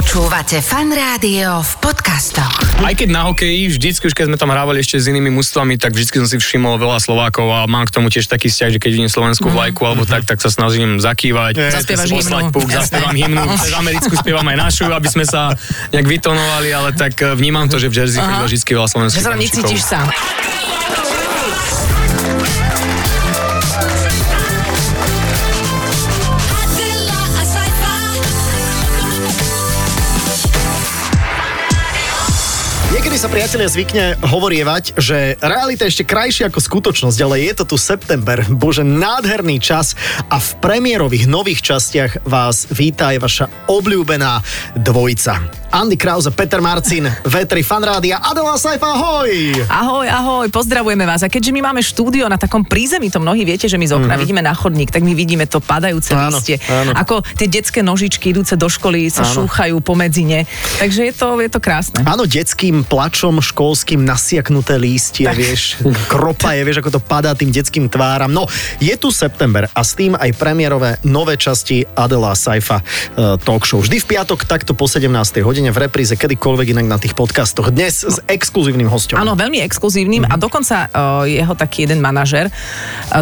Počúvate fan rádio v podcastoch. Aj keď na hokeji, vždycky už keď sme tam hrávali ešte s inými mústvami, tak vždycky som si všimol veľa Slovákov a mám k tomu tiež taký vzťah, že keď vidím slovenskú vlajku alebo tak, tak sa snažím zakývať. Zaspievaš poslať hymnu. puk, zaspievam hymnu, cez americkú spievam aj našu, aby sme sa nejak vytonovali, ale tak eh, vnímam to, že v Jersey chodilo vždycky veľa Že slovenských sa tam necítiš sám. Sa priatelia zvykne hovorievať, že realita je ešte krajšia ako skutočnosť, ale je to tu september, bože, nádherný čas a v premiérových nových častiach vás víta aj vaša obľúbená dvojica. Andy Kraus a Peter Marcin, V3 Fanrádia, Adela Saifa, ahoj! Ahoj, ahoj, pozdravujeme vás. A keďže my máme štúdio na takom prízemí, to mnohí viete, že my z okna mm-hmm. vidíme na chodník, tak my vidíme to padajúce Áno, listie. áno. Ako tie detské nožičky idúce do školy sa Áno. šúchajú pomedzi ne. Takže je to, je to krásne. Áno, detským plačom školským nasiaknuté lístie, Tak. vieš, kropa je, vieš, ako to padá tým detským tváram. No, je tu september a s tým aj premiérové nové časti Adela Saifa uh, talk show. Vždy v piatok takto po 17. hodine v repríze, kedykoľvek inak na tých podcastoch. Dnes s exkluzívnym hostom. Áno, veľmi exkluzívnym Mhm. a dokonca uh, jeho taký jeden manažer uh,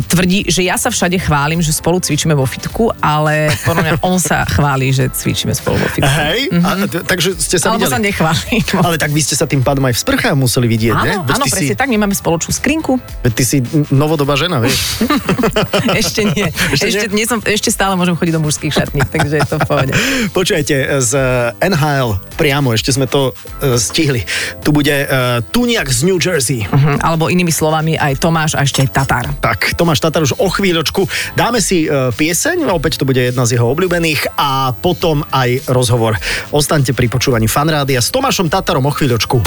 tvrdí, že ja sa všade chválim, že spolu cvičíme vo fitku, ale podľa mňa on sa chváli, že cvičíme spolu vo fitku. Hej, a, t- takže ste sa Alebo sa videli. nechválim. Ale tak vy ste sa tým pádom aj v sprchách museli vidieť, ne? Áno, Veď áno, presne si, tak, nemáme spoločnú skrinku. veď ty si novodobá žena, vieš. Ešte nie. Ešte ešte, nie? nie som, ešte stále môžem chodiť do mužských šatník, takže je to v pohode. Počujete, z NHL priamo, ešte sme to uh, stihli. Tu bude uh, Tuniak z New Jersey. Hm, Alebo inými slovami aj Tomáš a ešte aj Tatar. Tak, Tomáš Tatar už o chvíľočku. Dáme si uh, pieseň, opäť to bude jedna z jeho obľúbených a potom aj rozhovor. Ostaňte pri počúvaní fanrádia s Tomášom Tatarom o chvíľočku.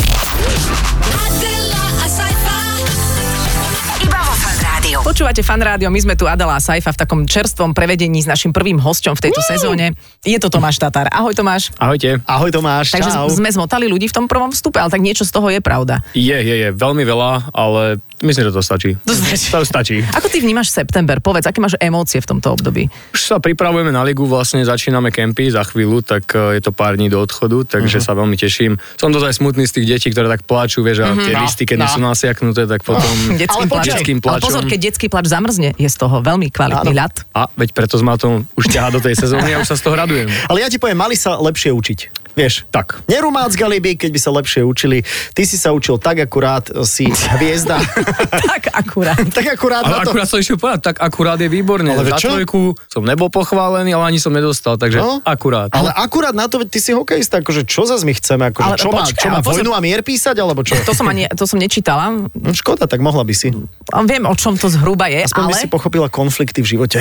Počúvate fan rádio, my sme tu Adela a Saifa v takom čerstvom prevedení s našim prvým hosťom v tejto sezóne. Je to Tomáš Tatar. Ahoj Tomáš. Ahojte. Ahoj Tomáš, Takže čau. sme zmotali ľudí v tom prvom vstupe, ale tak niečo z toho je pravda. Je, je, je, veľmi veľa, ale myslím, že to stačí. To stačí. To stačí. Ako ty vnímaš september? Povedz, aké máš emócie v tomto období? Už sa pripravujeme na ligu, vlastne začíname kempy za chvíľu, tak eh, je to pár dní do odchodu, takže Mhm. sa veľmi teším. Som dosť smutný z tých detí, ktoré tak plačú, vieš, a tie No, listy, keď no. sú nasiaknuté, tak potom Detským počkaj, plačom. detským Ale pozor, keď detský plač zamrzne, je z toho veľmi kvalitný ľad. A veď preto sme to už ťahá do tej sezóny a už sa z toho radujem. Ale ja ti poviem, mali sa lepšie učiť. Vieš, Tak. Nerumácgali by, keď by sa lepšie učili. Ty si sa učil tak akurát, si hviezda. tak akurát. tak akurát Ale to. akurát som išiel povedať, tak akurát je výborne. Ale Za trojku som nebol pochválený, ale ani som nedostal, takže No. akurát. Ale akurát na to, ty si hokejista, akože čo zase my chceme, akože Ale čo má, počkaj, čo má ale pozor. vojnu a mier písať, alebo čo? To som, ani, to som nečítala. No škoda, tak mohla by si. A Viem, o čom to zhruba je, Aspoň ale... by si pochopila konflikty v živote.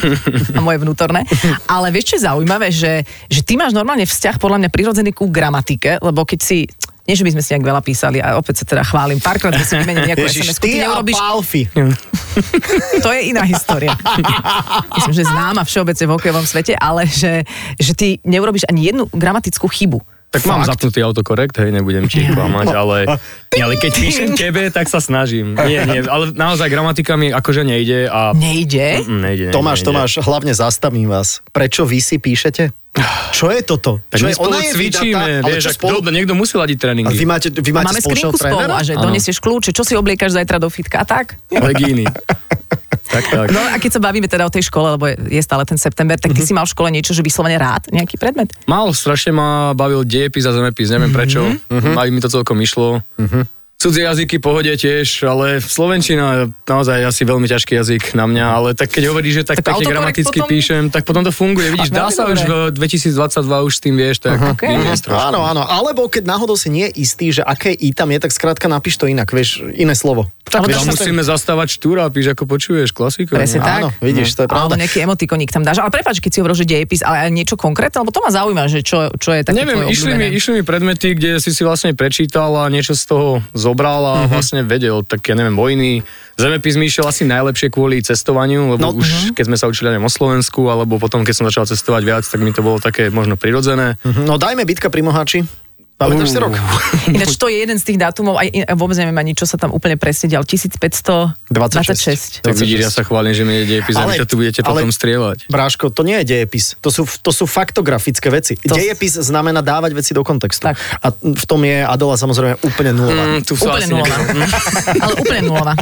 a moje vnútorné. Ale vieš, čo je zaujímavé, že, že ty máš normálne vzťah podľa mňa prirodzený ku gramatike, lebo keď si nie, že by sme si nejak veľa písali, a opäť sa teda chválim. Párkrát sme si vymenili nejakú Ježiš, sms ty ty neurobiš, Palfi. to je iná história. Myslím, že známa všeobecne v hokejovom svete, ale že, že ty neurobiš ani jednu gramatickú chybu. Tak mám zapnutý autokorekt, hej, nebudem ti klamať, ale, ale keď píšem tebe, tak sa snažím. Nie, nie, ale naozaj gramatika mi akože nejde a... Nejde? Mm, nejde, nejde, Tomáš, nejde. Tomáš, hlavne zastavím vás. Prečo vy si píšete? Čo je toto? Tak Čo my je, spolu je cvičíme, vydatá, ale vieš, čo spolu... spolu... niekto musí ladiť A tréningy. vy máte, vy máte Máme spolu trénera? a že donesieš kľúče, čo si obliekaš zajtra do fitka a tak? Legíny. tak, tak. No a keď sa bavíme teda o tej škole, lebo je stále ten september, tak ty si mal v škole niečo, že vyslovene rád, nejaký predmet? Mal, strašne ma bavil dejepis a zemepis, neviem prečo. Mhm. Aj mi to celkom išlo. Cudzie jazyky pohode tiež, ale slovenčina je naozaj asi veľmi ťažký jazyk na mňa, ale tak keď hovoríš, že tak, Tak pekne gramaticky potom- píšem, tak potom to funguje. Vidíš, dá sa už v 2022 už s tým vieš, tak Ok. vyniesť trošku. Áno, áno. Alebo keď náhodou si nie je istý, že aké i tam je, tak skrátka napíš to inak, vieš, iné slovo. Tak Ale tam to musíme zastávať štúra, píš ako počuješ, klasika. Presne no. tak. Áno, vidíš, to je Alebo pravda. nejaký emotikonik tam dáš. Ale prepáč, keď si hovoril, že dejepis, ale aj niečo konkrétne, lebo to ma zaujíma, že čo, čo je také Neviem, išli mi, išli mi predmety, kde si si vlastne prečítal a niečo z toho zobral a vlastne vedel, tak ja neviem, vojny. Zemepis mi išiel asi najlepšie kvôli cestovaniu, lebo No, už keď sme sa učili neviem, o Slovensku, alebo potom keď som začal cestovať viac, tak mi to bolo také možno prirodzené. Mhm, No dajme bitka pri Mohači. Pamätáš si rok? Ináč to je jeden z tých dátumov, aj vôbec neviem ani, čo sa tam úplne presne dial. 1526. Tak vidíš, ja sa chválim, že mi je dejepis, ale, vy to tu budete ale- potom strieľať. Bráško, to nie je dejepis. To sú, to sú faktografické veci. To- Dejepis znamená dávať veci do kontextu. Tak. A v tom je Adela samozrejme úplne nulová. Mm, tu Úplne asi nulová. Ale úplne nulová.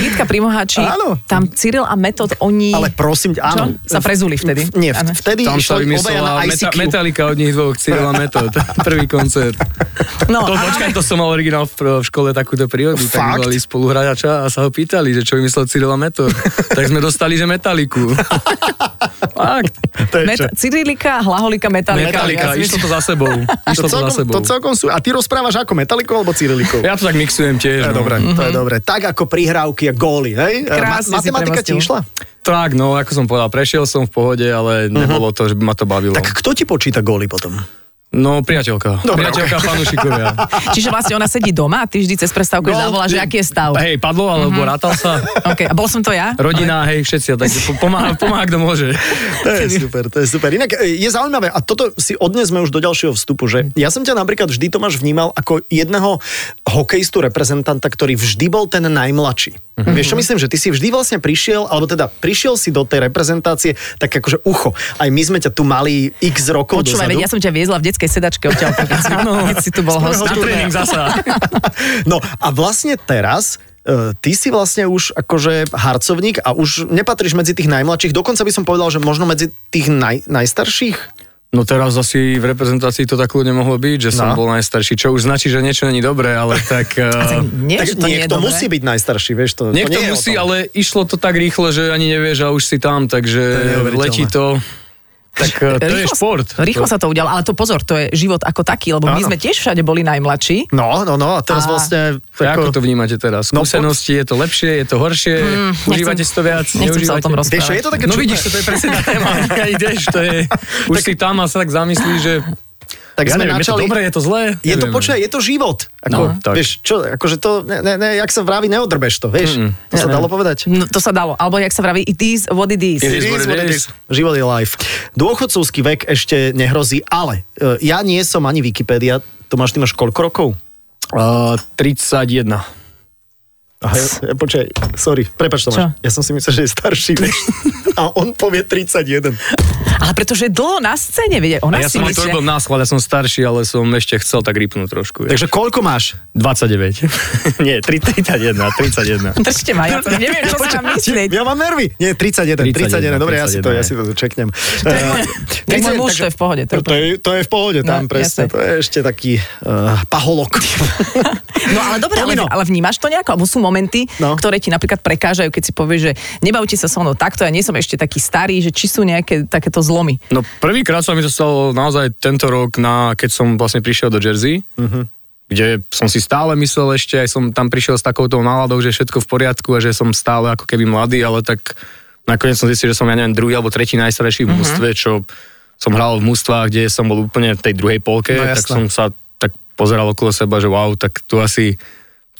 Vítka Primoháči, Áno. tam Cyril a Metod, oni... Ale prosím, áno. Čo? Sa prezuli vtedy. V- Nie, vtedy Tam sa obaja na vymyslela meta, ICQ. Metallica od nich dvoch, Cyril a Metod. Prvý koncert. No, To, ale- počkaj, to som mal originál v, v škole takúto prírodu. Tak Fakt? mi volali spoluhráča a sa ho pýtali, že čo vymyslel Cyril a Metod. tak sme dostali, že Metaliku. Fakt. Je? Met- Cyrilika, Hlaholika, Metalika. Metalika, Ja išlo to za sebou. To Išlo to za celkom, sebou. to celkom sú. A ty rozprávaš ako metalikou alebo cyrilikou? Ja to tak mixujem To je tiež. no. dobré, to je dobré. Tak ako prihrávky a góly, hej? Krásne si matematika ti išla? Tak, no, ako som povedal, prešiel som v pohode, ale nebolo to, že by ma to bavilo. Tak kto ti počíta góly potom? No, priateľka. Dobre, priateľka fanúšikovia. Čiže vlastne ona sedí doma a ty vždy cez prestávku Gól, zavolá, že aký je stav. Hej, padlo, alebo rátal sa? OK, a bol som to ja? Rodina, hej, všetci, tak pomáha, pomáha, kto môže. To je super, to je super. Inak e, je zaujímavé, a toto si odnesme už do ďalšieho vstupu, že ja som ťa napríklad vždy, Tomáš, vnímal ako jedného hokejistu, reprezentanta, ktorý vždy bol ten najmladší. Mm-hmm. Vieš čo myslím, že ty si vždy vlastne prišiel, alebo teda prišiel si do tej reprezentácie tak akože ucho. Aj my sme ťa tu mali x rokov Počúvaj, dozadu. ja som ťa viezla v detskej sedačke odtiaľ, keď si, keď si tu bol host. Na tréning zasa. No a vlastne teraz e, ty si vlastne už akože harcovník a už nepatríš medzi tých najmladších, dokonca by som povedal, že možno medzi tých naj, najstarších. No teraz asi v reprezentácii to tak ľudne mohlo byť, že som No. bol najstarší, čo už značí, že niečo není dobré, ale tak... eh, Nie, tak to nie niekto dobré. musí byť najstarší, vieš to. Niekto to nie musí, ale išlo to tak rýchlo, že ani nevieš a už si tam, To takže neuveriteľné. letí to. Tak eh, to je Rýchlo- šport. Rýchlo sa to udialo, ale to pozor, to je život ako taký, lebo my Áno. sme tiež všade boli najmladší. No, no, no, a teraz A- vlastne... Tak ako to vnímate teraz? No, Skúsenosti, je to lepšie, je to horšie, užívate si to viac, Nechcem sa o tom rozprávať. Vieš je to také No čudné. vidíš, to je presne tá téma. Ideš, to je... Už si tam a sa tak zamyslíš, že... Tak ja sme neviem, je to načali- dobré, je to zlé? Je to, počkaj, je to život. Ako, No, tak. Vieš, čo, akože to, ne, ne, ne, jak sa vraví, neodrbeš to, vieš? Mm-mm. To sa Ne, dalo povedať? No, to sa dalo. Alebo jak sa vraví, it is what it is. It is what it is. Život je life. Dôchodcovský vek ešte nehrozí, ale e, ja nie som ani Wikipédia. Tomáš, ty máš koľko rokov? Uh, 31. Aha, ja, ja, počkaj, sorry, prepač Tomáš. Čo? Ja som si myslel, že je starší. vieš. A on povie 31. Ale pretože je dlho na scéne, vidie, ona A ja si som to myslí, robil na schvál, ja som starší, ale som ešte chcel tak rýpnúť trošku. vieš. Takže koľko máš? 29. Nie, 3, 31, 31. Držte ma, ja to neviem, čo sa mám myslieť. Ja mám nervy. Nie, 31, 31. 31, Dobre, ja si to, ja si to čeknem. Tak môj muž, to je v pohode. To je To je, to je v pohode tam, No, presne. To je ešte taký uh, paholok. No ale dobre, ale, ale vnímaš to nejako? Alebo sú momenty, No. ktoré ti napríklad prekážajú, keď si povieš, že nebavte sa so mnou takto, ja nie som ešte taký starý, že či sú nejaké takéto zlomy. No prvýkrát sa mi to stalo naozaj tento rok, na, keď som vlastne prišiel do Jersey, uh-huh. kde som si stále myslel ešte, aj som tam prišiel s takouto náladou, že všetko v poriadku a že som stále ako keby mladý, ale tak nakoniec som zistil, že som ja neviem druhý alebo tretí najstarší v mústve, čo som hral v mústvách, kde som bol úplne v tej druhej polke, No, tak som sa tak pozeral okolo seba, že wow, tak tu asi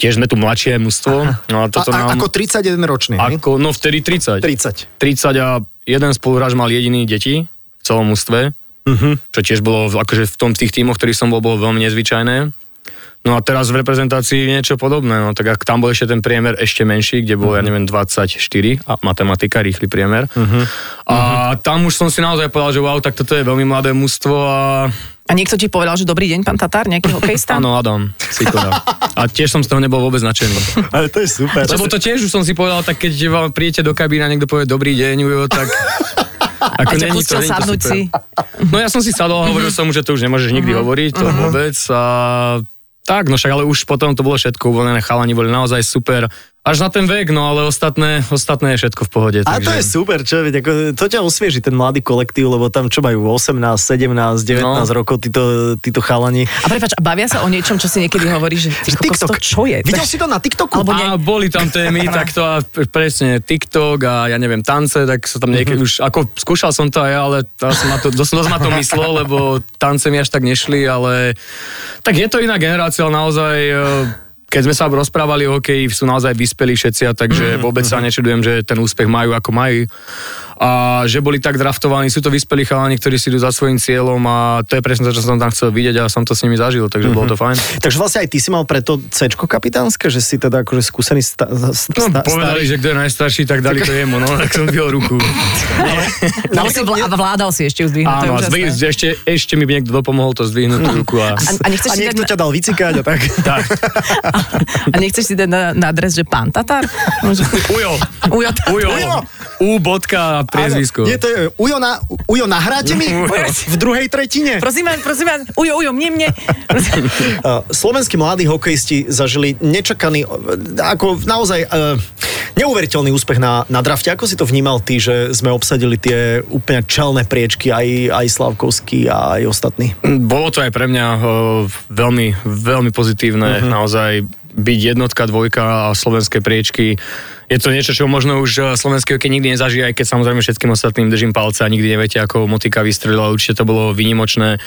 tiež sme tu mladšie mústvo. No a toto a, nám, ako 31 ročný, ako, no vtedy 30. 30. 30 a jeden spoluhráč mal jediný deti v celom mústve, Mhm. čo tiež bolo v- akože v tom v tých tímoch, ktorých som bol, bolo veľmi nezvyčajné. No a teraz v reprezentácii niečo podobné, no tak ak tam bol ešte ten priemer ešte menší, kde bol, ja neviem, 24 a matematika, rýchly priemer. A tam už som si naozaj povedal, že wow, tak toto je veľmi mladé mužstvo a A niekto ti povedal, že dobrý deň, pán Tatár, nejaký hokejista? áno, Adam, Sikora. A tiež som z toho nebol vôbec nadšený. Ale to je super. Lebo to tiež už som si povedal, tak keď vám príjete do kabína a niekto povie dobrý deň, Ujo, tak... Ako A ťa pustil sadnúť si. No ja som si sadol a hovoril som mu, že to už nemôžeš nikdy hovoriť, to vôbec. A tak, no však ale už potom to bolo všetko uvoľnené, chalani boli naozaj super. Až na ten vek, no ale ostatné, ostatné je všetko v pohode. A to je super, čo veď, ako, to ťa osvieži ten mladý kolektív, lebo tam čo majú 18, 17, 19 No. rokov títo, títo chalani. A prepáč, a bavia sa o niečom, čo si niekedy hovoríš, že ty kokos, to čo je? Videl si to na TikToku? Alebo A boli tam témy, tak to a presne TikTok a ja neviem, tance, tak sa tam niekedy už, ako skúšal som to aj ja, ale to asi ma to, dosť, dosť ma to myslelo, lebo tance mi až tak nešli, ale tak je to iná generácia, ale naozaj e, keď sme sa rozprávali o hokeji, sú naozaj vyspelí všetci, a takže vôbec sa nečudujem, že ten úspech majú ako majú. A že boli tak draftovaní, sú to vyspelí chalani, ktorí si idú za svojím cieľom a to je presne to, čo som tam chcel vidieť a som to s nimi zažil, takže mm-hmm. bolo to fajn. Takže vlastne aj ty si mal preto C kapitánske, že si teda akože skúsený sta, sta, No, sta, povedali, že kto je najstarší, tak dali to jemu, no, tak som dvihol ruku. Dal si vlá, a vládal si ešte ju zdvihnúť. to je Áno, a zdvih, ešte, ešte mi niekto dopomohol to zdvihnúť tú ruku a... A, a nechceš a si niekto dať ťa dal vycikať a tak. Tak, A nechceš si dať na, na adres, že pán Tatar? Ujo. Ujo. Ujo. Ujo. U bodka a priezvisko. Nie, to je Ujo, na, Ujo nahráte mi v druhej tretine. Prosím vás, prosím vás, ujo, ujo, mne, mne. Slovenskí mladí hokejisti zažili nečakaný, ako naozaj uh, neuveriteľný úspech na, na drafte. Ako si to vnímal ty, že sme obsadili tie úplne čelné priečky, aj, aj Slavkovský a aj ostatní? Bolo to aj pre mňa o, veľmi, veľmi pozitívne, uh-huh. naozaj byť jednotka, dvojka a slovenské priečky. Je to niečo, čo možno už eh, slovenský hokej nikdy nezažije, aj keď samozrejme všetkým ostatným držím palce a nikdy neviete, ako Motika vystrelila, určite to bolo výnimočné.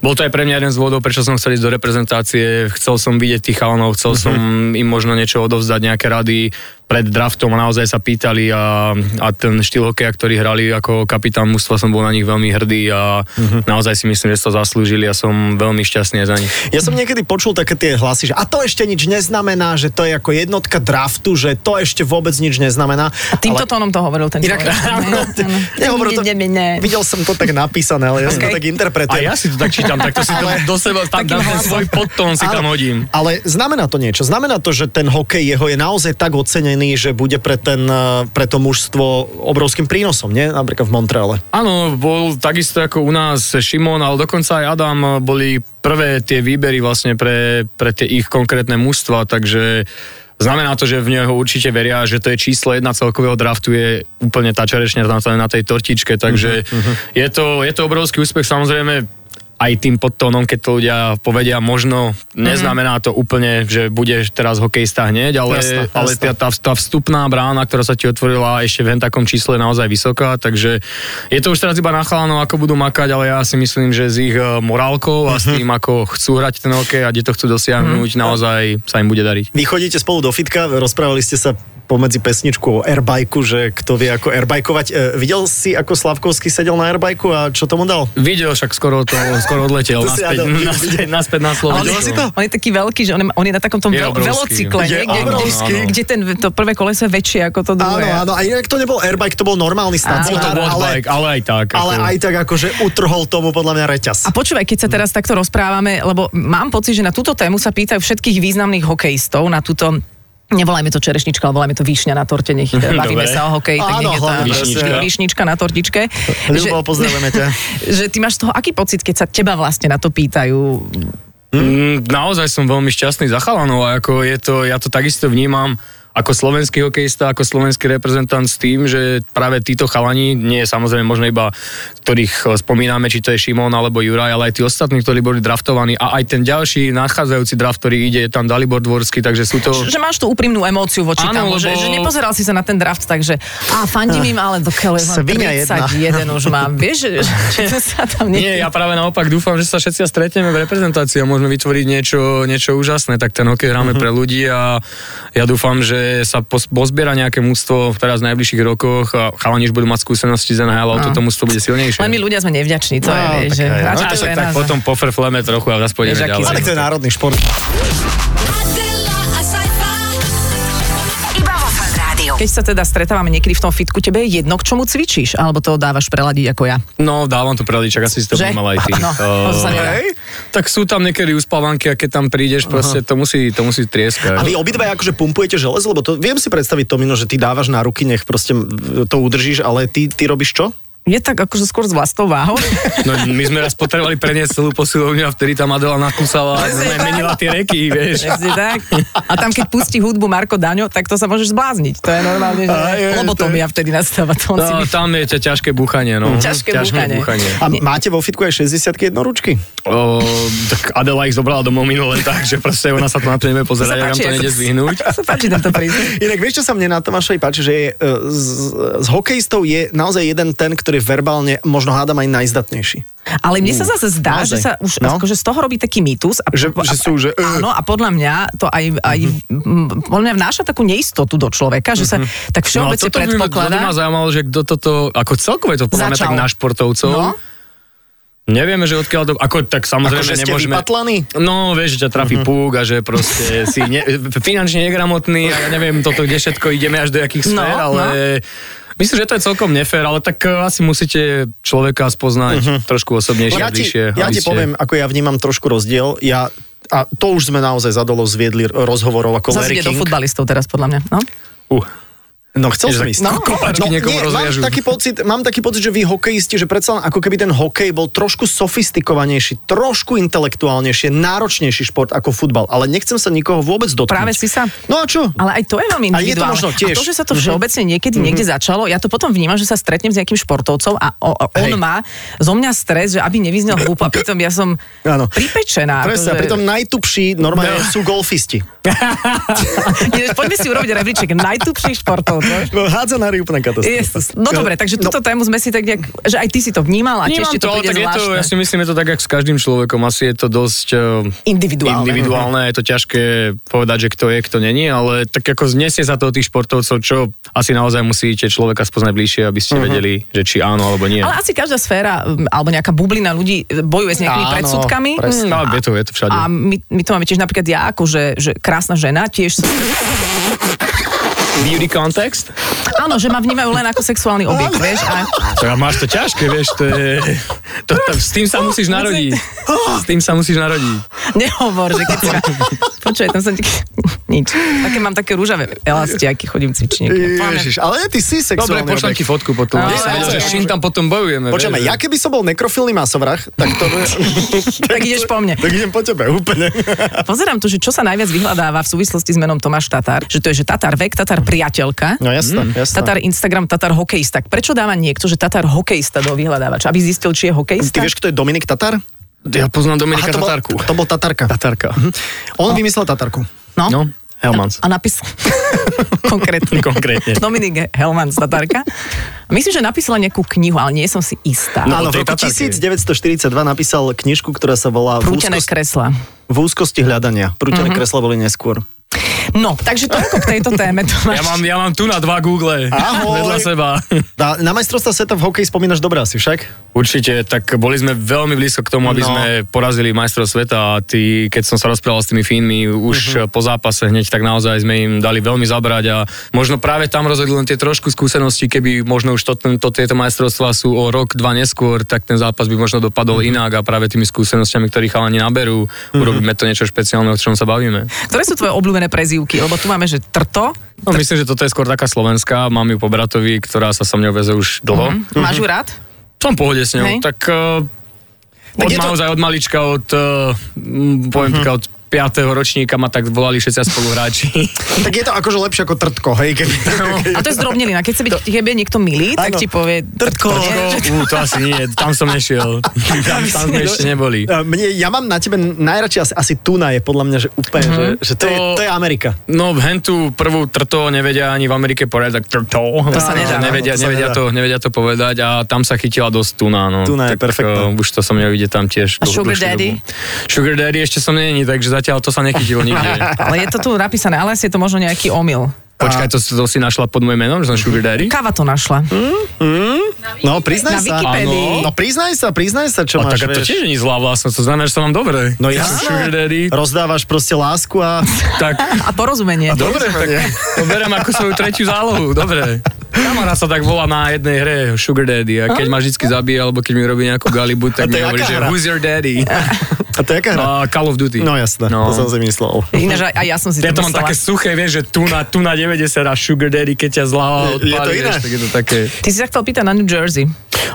Bol to aj pre mňa jeden z dôvodov, prečo som chcel ísť do reprezentácie, chcel som vidieť tých chalanov, chcel som im možno niečo odovzdať, nejaké rady pred draftom a naozaj sa pýtali a, a ten štýl hokeja, ktorý hrali ako kapitán mužstva, som bol na nich veľmi hrdý a naozaj si myslím, že si to zaslúžili a som veľmi šťastný za nich. Ja som niekedy počul také tie hlasy, že a to ešte nič neznamená, že to je ako jednotka draftu, že to ešte vôbec nič neznamená. Týmto tónom to hovoril ten Inak, človek. nehovoril to, Ne, ne, ne. videl som to tak napísané, ale ja som to tak A interpretujem. ja si to tak čítam, tak to si to Ale- do seba, tam dám ten svoj podtón si tam Áno, hodím. Ale znamená to niečo. Znamená to, že ten hokej jeho je naozaj tak ocenený, že bude pre, ten, eh, pre to mužstvo obrovským prínosom, nie? Napríklad v Montreale. Áno, bol takisto ako u nás Šimon, ale dokonca aj Adam boli prvé tie výbery vlastne pre, pre tie ich konkrétne mužstva, takže znamená to, že v neho určite veria, že to je číslo jedna celkového draftu, je úplne tá čerešňa na, na tej tortičke, takže uh-huh. je, to, je to obrovský úspech, samozrejme aj tým podtónom, keď to ľudia povedia, možno neznamená to úplne, že budeš teraz hokejista hneď, ale, Jasné, ale tá, tá, tá vstupná brána, ktorá sa ti otvorila ešte v takom čísle je naozaj vysoká, takže je to už teraz iba na ako budú makať, ale ja si myslím, že s ich eh, morálkou a s tým, ako chcú hrať ten hokej a kde to chcú dosiahnuť, naozaj sa im bude dariť. Vy chodíte spolu do fitka, rozprávali ste sa pomedzi pesničku o airbajku, že kto vie ako airbajkovať. E, videl si, ako Slavkovský sedel na airbajku a čo tomu dal? Videl, však skoro to skoro odletel To naspäť, naspäť, naspäť na Slovensku. videl si to? On je taký veľký, že on je, on je na takom tom Je veľ, velocykle, Je nie? kde, obrovský. kde, kde ten, to prvé koleso je väčšie ako to Áno, druhé. áno, a inak to nebol airbike, to bol normálny Bol to stacionár, ale, wattbike, ale aj tak. ale ako- aj tak akože utrhol tomu podľa mňa reťaz. A počúvaj, keď sa teraz takto rozprávame, lebo mám pocit, že na túto tému sa pýtajú všetkých významných hokejistov, na túto Nevolajme to čerešnička, ale volajme to výšňa na torte, nech bavíme Dobre. sa o hokeji, tak Áno, nech je Výšnička. výšnička na tortičke. Ľubo, pozdravujeme ťa. že ty máš z toho aký pocit, keď sa teba vlastne na to pýtajú? Mm, naozaj som veľmi šťastný za chalanov a ako je to, ja to takisto vnímam ako slovenský hokejista, ako slovenský reprezentant s tým, že práve títo chalani, nie je samozrejme možno iba, ktorých eh, spomíname, či to je Šimon alebo Juraj, ale aj tí ostatní, ktorí boli draftovaní a aj ten ďalší nadchádzajúci draft, ktorý ide, je tam Dalibor Dvorský, takže sú to... Že máš tú úprimnú emóciu voči Áno, tomu, že, lebo- že nepozeral si sa na ten draft, takže a fandím im, ale do keľu, Svinia jedna. 31 už mám. Vieš, že, že sa tam Nie, ja práve naopak dúfam, že sa všetci stretneme v reprezentácii a môžeme vytvoriť niečo, niečo úžasné. Tak ten hokej hráme pre ľudí a ja dúfam, že sa pozbiera nejaké mústvo teraz v najbližších rokoch a chalani už budú mať skúsenosti z NHL a toto mústvo bude silnejšie. Len my ľudia sme nevďační, to No, je, vieš, že tak však je tak nás. potom pofrfleme trochu a zase pôjdeme ďalej. Ale to je národný šport. Keď sa teda stretávame niekedy v tom fitku, tebe je jedno, k čomu cvičíš? Alebo to dávaš preladiť ako ja? No, dávam to preličak, asi si to Že? mal aj ty. No, to. Hej. tak sú tam niekedy uspávanky a keď tam prídeš, proste to musí, to musí trieskať. A vy obidva akože pumpujete železo, lebo to viem si predstaviť Tomino, že ty dávaš na ruky, nech proste to udržíš, ale ty, ty robíš čo? Je tak akože skôr s vlastnou váhou. No, my sme raz potrebovali preniesť celú posilovňu a vtedy tam Adela nakúsala a menila tie reky, vieš. Presne tak. A tam, keď pustí hudbu Marko Daňo, tak to sa môžeš zblázniť. To je normálne, že Aj, aj, lobotomia vtedy nastáva. To on si No, vy- tam je ťa ťažké búchanie, no. Ťažké búchanie. A máte vo fitku aj 60 jednoručky? O, tak Adela ich zobrala domov minule tak, že proste ona sa to na to nevie pozerať, ak to nejde sa páči prístup. Inak vieš, čo sa mne na Tomášovi páči, že je, e, z, z hokejistov je naozaj jeden ten, ktorý ktorý je verbálne možno hádam aj najzdatnejší. Ale mne sa zase zdá, naozaj. že sa už No. no? akože z toho robí taký mýtus. A, Že- že sú, že, uh. Áno, a podľa mňa to aj, aj mm, podľa mňa vnáša takú neistotu do človeka, že sa tak všeobecne Mhm. toto by, ma- toto by predpokladá. ma zaujímalo, že kto toto, ako celkové to podľa mňa tak na športovcov. No. Nevieme, že odkiaľ to... Ako, tak samozrejme Ako, že ste nemôžeme... vypatlaní? No, vieš, že ťa trafí Mhm. uh-huh. púk a že proste si ne, finančne negramotný a ja neviem toto, kde všetko ideme až do jakých No, sfér, ale... Myslím, že to je celkom nefér, ale tak uh, asi musíte človeka spoznať uh-huh. trošku osobnejšie Mhm. Ja a ti, bližšie. ja ti ste- poviem, ako ja vnímam trošku rozdiel. Ja, a to už sme naozaj zadolo zviedli rozhovorov ako Zase Larry ide do King. futbalistov teraz, podľa mňa. No? Uh, No chcel som ísť. no, niekomu nie, mám taký, pocit, mám taký pocit, že vy hokejisti, že predsa ako keby ten hokej bol trošku sofistikovanejší, trošku intelektuálnejšie, náročnejší šport ako futbal. Ale nechcem sa nikoho vôbec dotknúť. Práve si sa. No a čo? Ale aj to je veľmi A je to individuálne. možno tiež. A to, že sa to všeobecne niekedy niekde začalo, ja to potom vnímam, že sa stretnem s nejakým športovcom a o, o, on Hej. má zo mňa stres, že aby nevyznel hlúpo a pritom ja som Áno. pripečená. Presne, a akože- pritom najtupší normálne sú golfisti. Poďme si urobiť rebríček najtupších športovcov. No, hádzanári úplne katastrofa. Jezus. No dobre, takže túto tému sme si tak nejak, že aj ty si to vnímal a tiež ti to príde tak je to, ja si myslím, je to tak, jak s každým človekom. Asi je to dosť uh, Individuálne. individuálne, je to ťažké povedať, že kto je, kto není, ale tak ako znesie sa to tých športovcov, čo asi naozaj musíte človeka spoznať bližšie, aby ste vedeli, že či áno alebo nie. Ale asi každá sféra, alebo nejaká bublina ľudí e, bojuje s nejakými Áno, predsudkami. presne. Mm, ale je to, je to všade. A my, my to máme tiež napríklad ja, ako že, že krásna žena, tiež Beauty context? áno, že ma vnímajú len ako sexuálny objekt, vieš. A, To ja máš to ťažké, vieš, to je... To, to, s tým sa musíš narodiť. S tým sa musíš narodiť. Nehovor, že keď si ma... Počuj, tam som... Nič. Také mám také rúžavé elastiaky, chodím cvičníky. Ježiš, ale ty si Dobre, sexuálny pošlem ti fotku potom. No, no. s čím tam potom bojujeme. Počujeme, vieš, ja keby som bol nekrofilný masovrach, tak to... Tak ideš po mne. tak idem po tebe, úplne. Pozerám tu, že čo sa najviac vyhľadáva v súvislosti s menom Tomáš Tatar. Že to je, že Tatar vek, Tatar priateľka. No jasné, jasné. Tatar Instagram, Tatar hokejista. Prečo dáva niekto, že Tatar hokejista do vyhľadávača? Aby zistil, či je hokejista? Ty vieš, kto je Dominik Tatar? Ja poznám Dominika to, bol, Tatarku. to bol Tatarka. Tatarka. On vymyslel Tatarku. No. No, Helmans. A napísal... Konkrétne. Konkrétne. Dominik Helmans, Tatarka. Myslím, že napísala nejakú knihu, ale nie som si istá. No, Áno, v roku Tatarke. 1942 napísal knižku, ktorá sa volá Prútené úzkosti, kresla. V úzkosti hľadania. Prútené kresla boli neskôr. No, takže toľko k tejto téme, Tomáš. Ja mám, ja mám tu na dva Google. Ahoj. Vedľa seba. Na, na majstrovstvá sveta v hokeji spomínaš dobre asi však? Určite, tak boli sme veľmi blízko k tomu, aby No. sme porazili majstrov sveta a tí, keď som sa rozprával s tými Fínmi už uh-huh. po zápase hneď, tak naozaj sme im dali veľmi zabrať a možno práve tam rozhodli len tie trošku skúsenosti, keby možno už to, to, tieto majstrovstvá sú o rok, dva neskôr, tak ten zápas by možno dopadol uh-huh. inak a práve tými skúsenostiami, ktorých chalani naberú, uh-huh. Urobíme to niečo špeciálne, o čom sa bavíme. Ktoré sú tvoje obľúbené prezývky? Lebo tu máme, že trto. No, myslím, že toto je skôr taká slovenská, mám ju po bratovi, ktorá sa so mnou veze už dlho. Mm-hmm. Máš ju rád? Som pohode s ňou. Hej. Tak, uh, od to- naozaj od malička, od, uh, poviem uh-huh. od 5. ročníka ma tak volali všetci spoluhráči. Tak je to akože lepšie ako trtko, hej? Keby, A to je zdrobnelina. Keď sa byť tebe niekto milý, tak Áno. ti povie... Trtko. Ú, to asi nie, tam som nešiel. Tam, tam sme ešte neboli. Mne, ja mám na tebe najradšej asi, asi tuna je podľa mňa, že úplne, Mhm. mm-hmm. že, že to, je, To- to je Amerika. No, hentu prvú trto nevedia ani v Amerike povedať, tak trto. To sa nedá, no, nevedia, to sa nevedia, nedá. to, nevedia to povedať a tam sa chytila dosť tuna. No. Tuna je perfektná. uh, už to som nevidel tam tiež. A Sugar Daddy? dobu. Sugar Daddy ešte som není, takže zatiaľ to sa nechytilo nikde. Ale je to tu napísané, ale asi je to možno nejaký omyl. Počkaj, to, to si našla pod môjim menom, že som Sugar Daddy? Káva to našla. No, priznaj Na sa. Wikipedii. No, priznaj sa, priznaj sa, čo A máš, tak to tiež nie zlá vlastnosť, to znamená, že sa mám dobre. No Ja som Sugar. Daddy. Rozdávaš proste lásku a... Tak, A porozumenie. dobre, tak to berem ako svoju tretiu zálohu, dobre. Kamarát sa tak volá na jednej hre Sugar Daddy a keď ma vždy zabije, alebo keď mi robí nejakú galibu, tak mi hovorí, že hra? who's your daddy? A to je aká hra? A Call of Duty. No jasné, No. to som si myslel. Ináč aj, ja som si Ja to to mám také suché, vieš, že tu na, tu na 90 a Sugar Daddy, keď ťa zláva Je- je to odpáli, iné? vieš, tak je to také... Ty si sa chcel pýtať na New Jersey.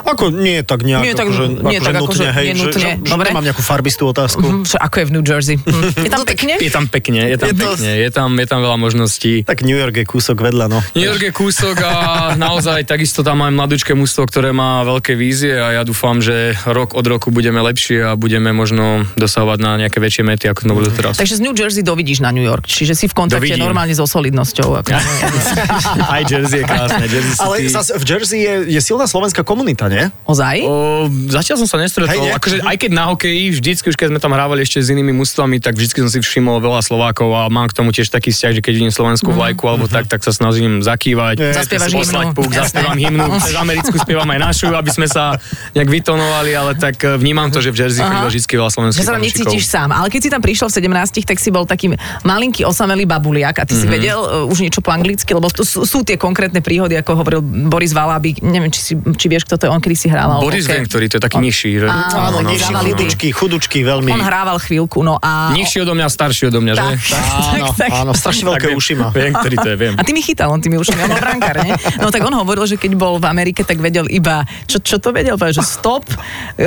Ako nie tak nejak, Nie tak- akože, nie tak akože akože nutne, hej, nie že- nutne, že, že, dobre. nemám nejakú farbistú otázku. Hm, čo, ako je v New Jersey? Hm. Je tam pekne? Je tam pekne, je tam Je to- pekne, je tam, je tam veľa možností. Tak New York je kúsok vedľa, no. New York je kúsok a naozaj takisto tam mám mladúčké mústvo, ktoré má veľké vízie a ja dúfam, že rok od roku budeme lepšie a budeme možno dosahovať na nejaké väčšie mety, ako sme boli teraz. Takže z New Jersey dovidíš na New York, čiže si v kontakte Dovidím. normálne so solidnosťou. Ako, Aj Jersey je krásne, Jersey City. Ale zase v Jersey je, je silná slovenská komunita. Komunita, nie? Ozaj? O, zatiaľ som sa nestretol. Hej, nie? akože, aj keď na hokeji, vždycky, už keď sme tam hrávali ešte s inými mústvami, tak vždycky som si všimol veľa Slovákov a mám k tomu tiež taký vzťah, že keď vidím slovenskú vlajku alebo tak, tak sa snažím zakývať, Nie, Zaspievaš poslať hymnu. púk, Jasné. zaspievam hymnu, cez americkú spievam aj našu, aby sme sa nejak vytonovali, ale tak eh, vnímam to, že v Jersey chodilo vždycky veľa Že slovenských sa tam necítiš sám. Ale keď si tam prišiel v 17, tak si bol taký malinký osamelý babuliak a ty Mhm. si vedel uh, už niečo po anglicky, lebo to sú, sú tie konkrétne príhody, ako hovoril Boris Valábik. Neviem, či, si, či vieš, kto to je, on kedy si hrával. Boris viem, ktorý to je taký nižší, že? Áno, Áno, no, nižší, chudučký, chudučký, veľmi. On hrával chvíľku, no a... Nižší odo mňa, starší odo mňa, že? Tak, Áno, tak, tak. áno, strašne veľké viem, uši má. Viem, ktorý to je, viem. A ty mi chytal, on tými ušami, on bol brankár, nie? No tak on hovoril, že keď bol v Amerike, tak vedel iba, čo, čo to vedel? Že stop,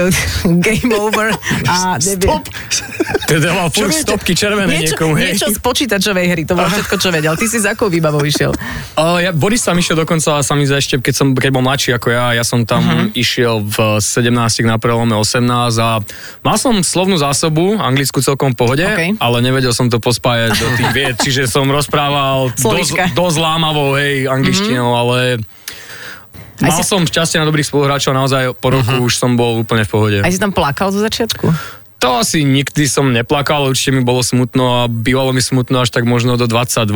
game over a Stop! Teda mal furt stopky červené niečo, niekomu, hej. niečo z počítačovej hry, to bolo všetko, čo vedel. Ty si za akou výbavou išiel? Uh, ja, Boris tam išiel dokonca sa mi ešte, keď, som, keď bol mladší ako ja, ja som tam uh-huh. išiel v 17 na prelome 18 a mal som slovnú zásobu, anglickú celkom v pohode, OK. ale nevedel som to pospájať do tých vied, čiže som rozprával dosť, dosť lámavou, hej, angličtinou, uh-huh. ale mal si- som šťastie na dobrých spoluhráčov, naozaj po roku uh-huh. už som bol úplne v pohode. Aj si tam plakal zo začiatku? To asi nikdy som neplakal, určite mi bolo smutno a bývalo mi smutno až tak možno do 22.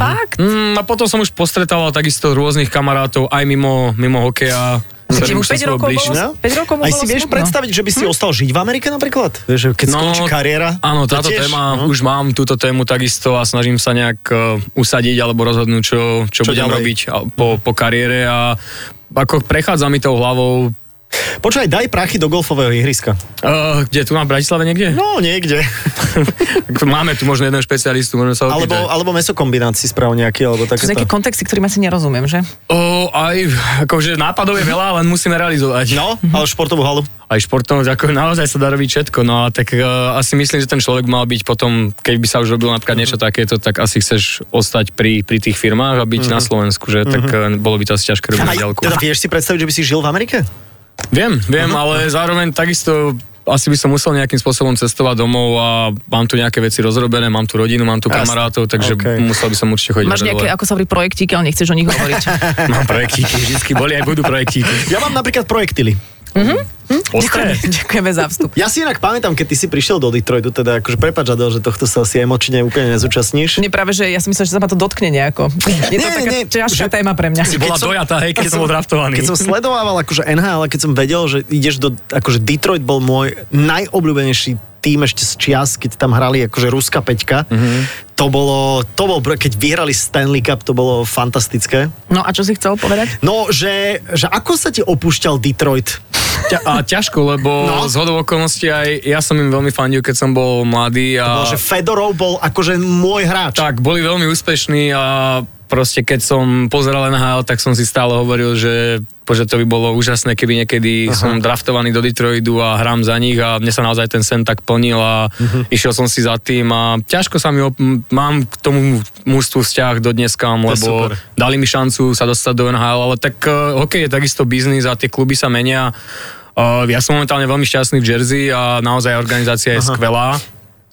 Fakt? Mm, a potom som už postretával takisto rôznych kamarátov aj mimo, mimo hokeja. Mu už som 5 sa bol rokov bližší. bolo, No? 5 rokov mu Aj si vieš smutno. predstaviť, že by si ostal žiť v Amerike napríklad? Vieš, že keď skončí kariéra? Áno, to táto tiež, téma, no. už mám túto tému takisto a snažím sa nejak uh, usadiť alebo rozhodnúť, čo, čo, Čo budem ďalej? robiť po, po kariére a ako prechádza mi tou hlavou, Počúvaj, daj prachy do golfového ihriska. uh, kde, tu na Bratislave niekde? No, niekde. Máme tu možno jedného špecialistu, môžeme sa Alebo, alebo mesokombinácii sprav nejaký, alebo To sú nejaké kontexty, ktorým asi nerozumiem, že? O, aj, akože nápadov je veľa, len musíme realizovať. No, ale športovú halu. aj športovnosť, ako naozaj sa dá robiť všetko, no a tak uh, asi myslím, že ten človek mal byť potom, keď by sa už robil napríklad niečo takéto, tak asi chceš ostať pri, pri tých firmách a byť na Slovensku, že tak uh, bolo by to asi ťažké robiť Aj, diaľku. teda vieš si predstaviť, že by si žil v Amerike? Viem, viem, ale zároveň takisto asi by som musel nejakým spôsobom cestovať domov a mám tu nejaké veci rozrobené, mám tu rodinu, mám tu Jasne. kamarátov, takže OK. musel by som určite chodiť Máš nejaké, dole. ako sa hovorí, projektíky, ale nechceš o nich hovoriť. Mám projektíky, vždycky boli aj budú projektíky. Ja mám napríklad projektily. Ostré. Ďakujeme za vstup. Ja si inak pamätám, keď ty si prišiel do Detroitu, teda akože prepáč, Adel, že tohto sa asi emočne úplne nezúčastníš. Nie práve, že ja si myslím, že sa ma to dotkne nejako. Je to Nie, taká nie, ťažká že- téma pre mňa. Si bola som- dojatá, hej, keď som bol draftovaný. Keď som sledoval akože NHL, keď som vedel, že ideš do, akože Detroit bol môj najobľúbenejší tým ešte z čias, keď tam hrali akože Ruská peťka. Mm-hmm. To bolo, to bol, keď vyhrali Stanley Cup, to bolo fantastické. No a čo si chcel povedať? No, že, že ako sa ti opúšťal Detroit? Ťa, a ťažko, lebo No. z hodou okolností aj ja som im veľmi fandil, keď som bol mladý. A... Bolo, že Fedorov bol akože môj hráč. Tak, boli veľmi úspešní a proste keď som pozeral NHL, tak som si stále hovoril, že, že to by bolo úžasné, keby niekedy Aha. som draftovaný do Detroitu a hrám za nich a mne sa naozaj ten sen tak plnil a uh-huh. išiel som si za tým a ťažko sa mi, op- mám k tomu mústvu vzťah do je lebo super. dali mi šancu sa dostať do NHL, ale tak uh, hokej je takisto biznis a tie kluby sa menia. Uh, ja som momentálne veľmi šťastný v Jersey a naozaj organizácia je Aha. skvelá.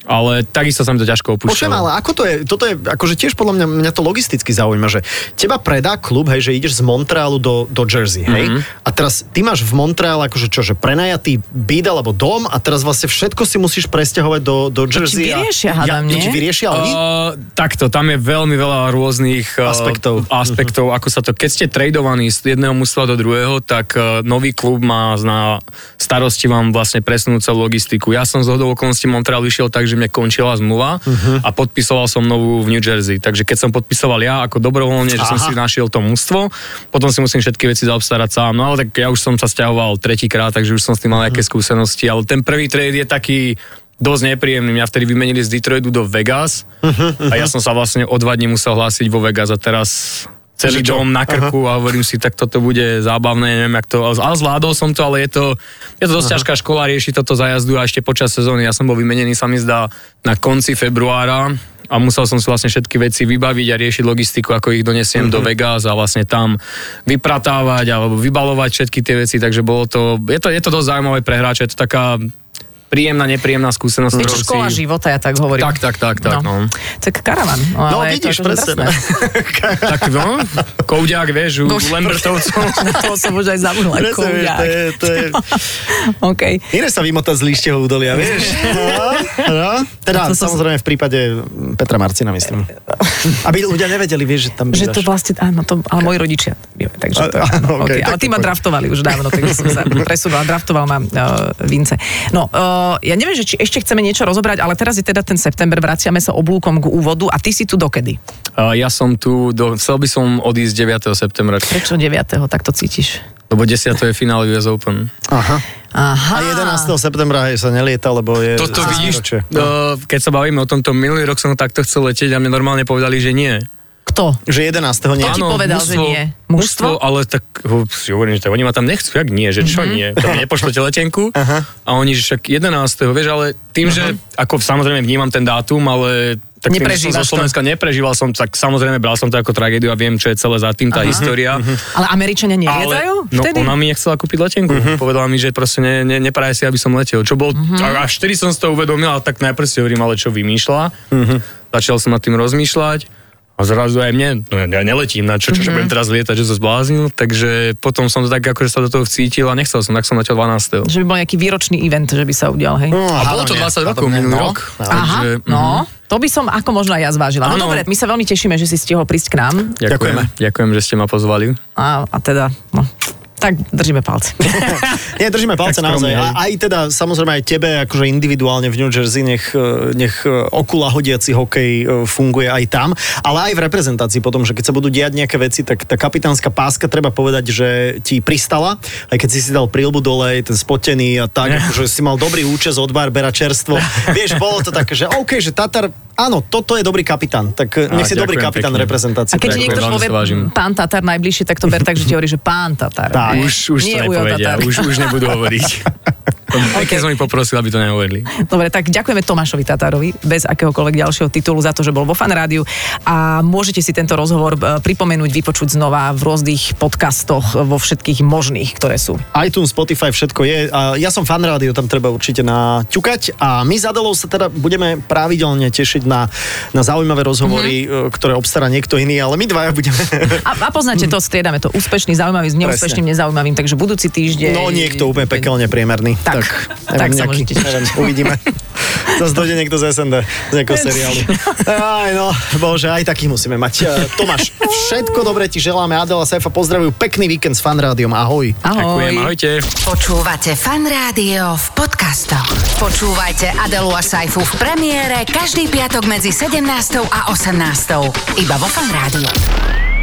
Ale takisto sa mi to ťažko opúšťalo. Počujem, ale ako to je, toto je, akože tiež podľa mňa, mňa to logisticky zaujíma, že teba predá klub, hej, že ideš z Montrealu do, do Jersey, hej, Mhm. mm-hmm. a teraz ty máš v Montreale akože čo, že prenajatý byt alebo dom a teraz vlastne všetko si musíš presťahovať do, do Jersey. vyriešia, a, hádam, ja, nie? Či vyriešia oni? Uh, takto, tam je veľmi veľa rôznych uh, Aspektov. aspektov ako sa to, keď ste tradovaní z jedného mužstva do druhého, tak uh, nový klub má na starosti vám vlastne presunúť celú logistiku. Ja som z hodou okolností Montreal išiel tak, že mne končila zmluva uh-huh. a podpisoval som novú v New Jersey. Takže keď som podpisoval ja ako dobrovoľne, že som Aha. si našiel to mužstvo, potom si musím všetky veci zaobstarať sám. No ale tak ja už som sa stiahoval tretíkrát, takže už som s tým mal nejaké skúsenosti, ale ten prvý trade je taký dosť nepríjemný. Mňa vtedy vymenili z Detroitu do Vegas a ja som sa vlastne o dva dní musel hlásiť vo Vegas a teraz celý Že dom na krku a hovorím si, tak toto bude zábavné, neviem, jak to, ale zvládol som to, ale je to, je to dosť ťažká škola riešiť toto za jazdu a ešte počas sezóny. Ja som bol vymenený, sa mi zdá, na konci februára a musel som si vlastne všetky veci vybaviť a riešiť logistiku, ako ich donesiem do Vegas a vlastne tam vypratávať alebo vybalovať všetky tie veci, takže bolo to, je to, je to dosť zaujímavé pre hráča, je to taká príjemná, nepríjemná skúsenosť. Je to ktorú škola si- života, ja tak hovorím. Tak, tak, tak, tak, no. Tak karavan. No ale to vidíš, akože presne. drsné. Tak no, kouďák, vieš, u Kouďák. Lembertovcov. to som už aj zabudla. To je, to je... OK. Iné sa vymotať z líšteho údolia, vieš? No, no. Teda, To som- samozrejme v prípade Petra Marcina, myslím. Aby ľudia nevedeli, vieš, že tam Že to bývaš. vlastne, áno, to, ale moji rodičia. bývajú, Takže to, áno, okay. okej, Ale to ma draftovali už dávno, takže som sa presunula. Draftoval ma uh, Vince. No, uh, ja neviem, že či ešte chceme niečo rozobrať, ale teraz je teda ten september, vraciame sa oblúkom k úvodu a ty si tu dokedy? A Ja som tu, do, chcel by som odísť 9. septembra, Prečo 9. tak to cítiš? lebo 10. je finále US Open. Aha. Aha. A 11. septembra hej, sa nelieta, lebo je... Toto vidíš, uh, keď sa bavíme o tomto, minulý rok som takto chcel letieť a mne normálne povedali, že nie. Kto? Že 11. nie. ti povedal, že nie? Mužstvo? Mužstvo, ale tak ho, si hovorím, že tak oni ma tam nechcú, jak nie, že čo Mhm. nie, tam nepošlete letenku Aha. a oni, že však 11. vieš, ale tým, že ako samozrejme vnímam ten dátum, ale tak tým, že som Neprežívaš zo Slovenska neprežíval som, tak samozrejme bral som to ako tragédiu a viem, čo je celé za tým tá história. Ale Američania nelietajú no vtedy? ona mi nechcela kúpiť letenku. Povedala mi, že proste ne, ne, nepraje si, aby som letel. Čo bol, a až vtedy som si to uvedomil, a tak najprv si hovorím, ale čo vymýšľa. Začal som nad tým rozmýšľať. A zrazu aj mne, no ja neletím, na čo, čo, čo budem teraz lietať, že sa zbláznil, takže potom som to tak akože sa do toho vcítil a nechcel som, tak som letel 12. Že by bol nejaký výročný event, že by sa udial, hej? No, A bolo to nie. 20 Potom rokov minulý no. rok. No. Aha, Takže, no, to by som ako možno aj ja zvážila. No Áno. dobre, my sa veľmi tešíme, že si stihol prísť k nám. Ďakujem, ďakujem, že ste ma pozvali. A, a teda, no, tak držíme palce. Nie, držíme palce Tak naozaj. A aj teda, samozrejme aj tebe, akože individuálne v New Jersey, nech, e, nech e, okula hodiaci hokej e, funguje aj tam, ale aj v reprezentácii potom, že keď sa budú diať nejaké veci, tak tá kapitánska páska, treba povedať, že ti pristala, aj keď si si dal prílbu dole, ten spotený a tak, akože si mal dobrý účes od Barbera čerstvo. Vieš, bolo to také, že OK, že Tatar, áno, toto je dobrý kapitán, tak e, nech si dobrý kapitán pekne. reprezentácie. A keď niekto povie pán Tatar najbližšie, tak to ber tak, že ti hovorí, že pán Tatar. Tak. Už, už nie to nepovedia, už, už nebudú hovoriť. Pekne som ich poprosil, aby to nehovorili. Dobre, tak ďakujeme Tomášovi Tatárovi bez akéhokoľvek ďalšieho titulu za to, že bol vo Fan Rádiu a môžete si tento rozhovor e, pripomenúť, vypočuť znova v rôznych podcastoch, vo všetkých možných, ktoré sú. iTunes, Spotify, všetko je. A ja som fan rádio, tam treba určite naťukať. A my s Adelou sa teda budeme pravidelne tešiť na, na zaujímavé rozhovory, mm-hmm. ktoré obstará niekto iný, ale my dvaja budeme. A, a poznáte to, striedame to úspešný, zaujímavý s neúspešným, nezaujímavým, takže budúci týždeň... No niekto úplne pekelne priemerný. Tak, tak sa môžete tešiť. neviem, uvidíme. Zase dojde niekto z SND, z nejakého seriálu. Aj no, bože, aj takých musíme mať. E, Tomáš, všetko dobre ti želáme. Adela Saifa pozdravujú. Pekný víkend s Fan Rádiom. Ahoj. Ahoj. Ďakujem, ahojte. Počúvate Fan Rádio v podcastoch. Počúvajte Adelu a Saifu v premiére každý piatok medzi 17. a 18. Iba vo Fan Rádiu.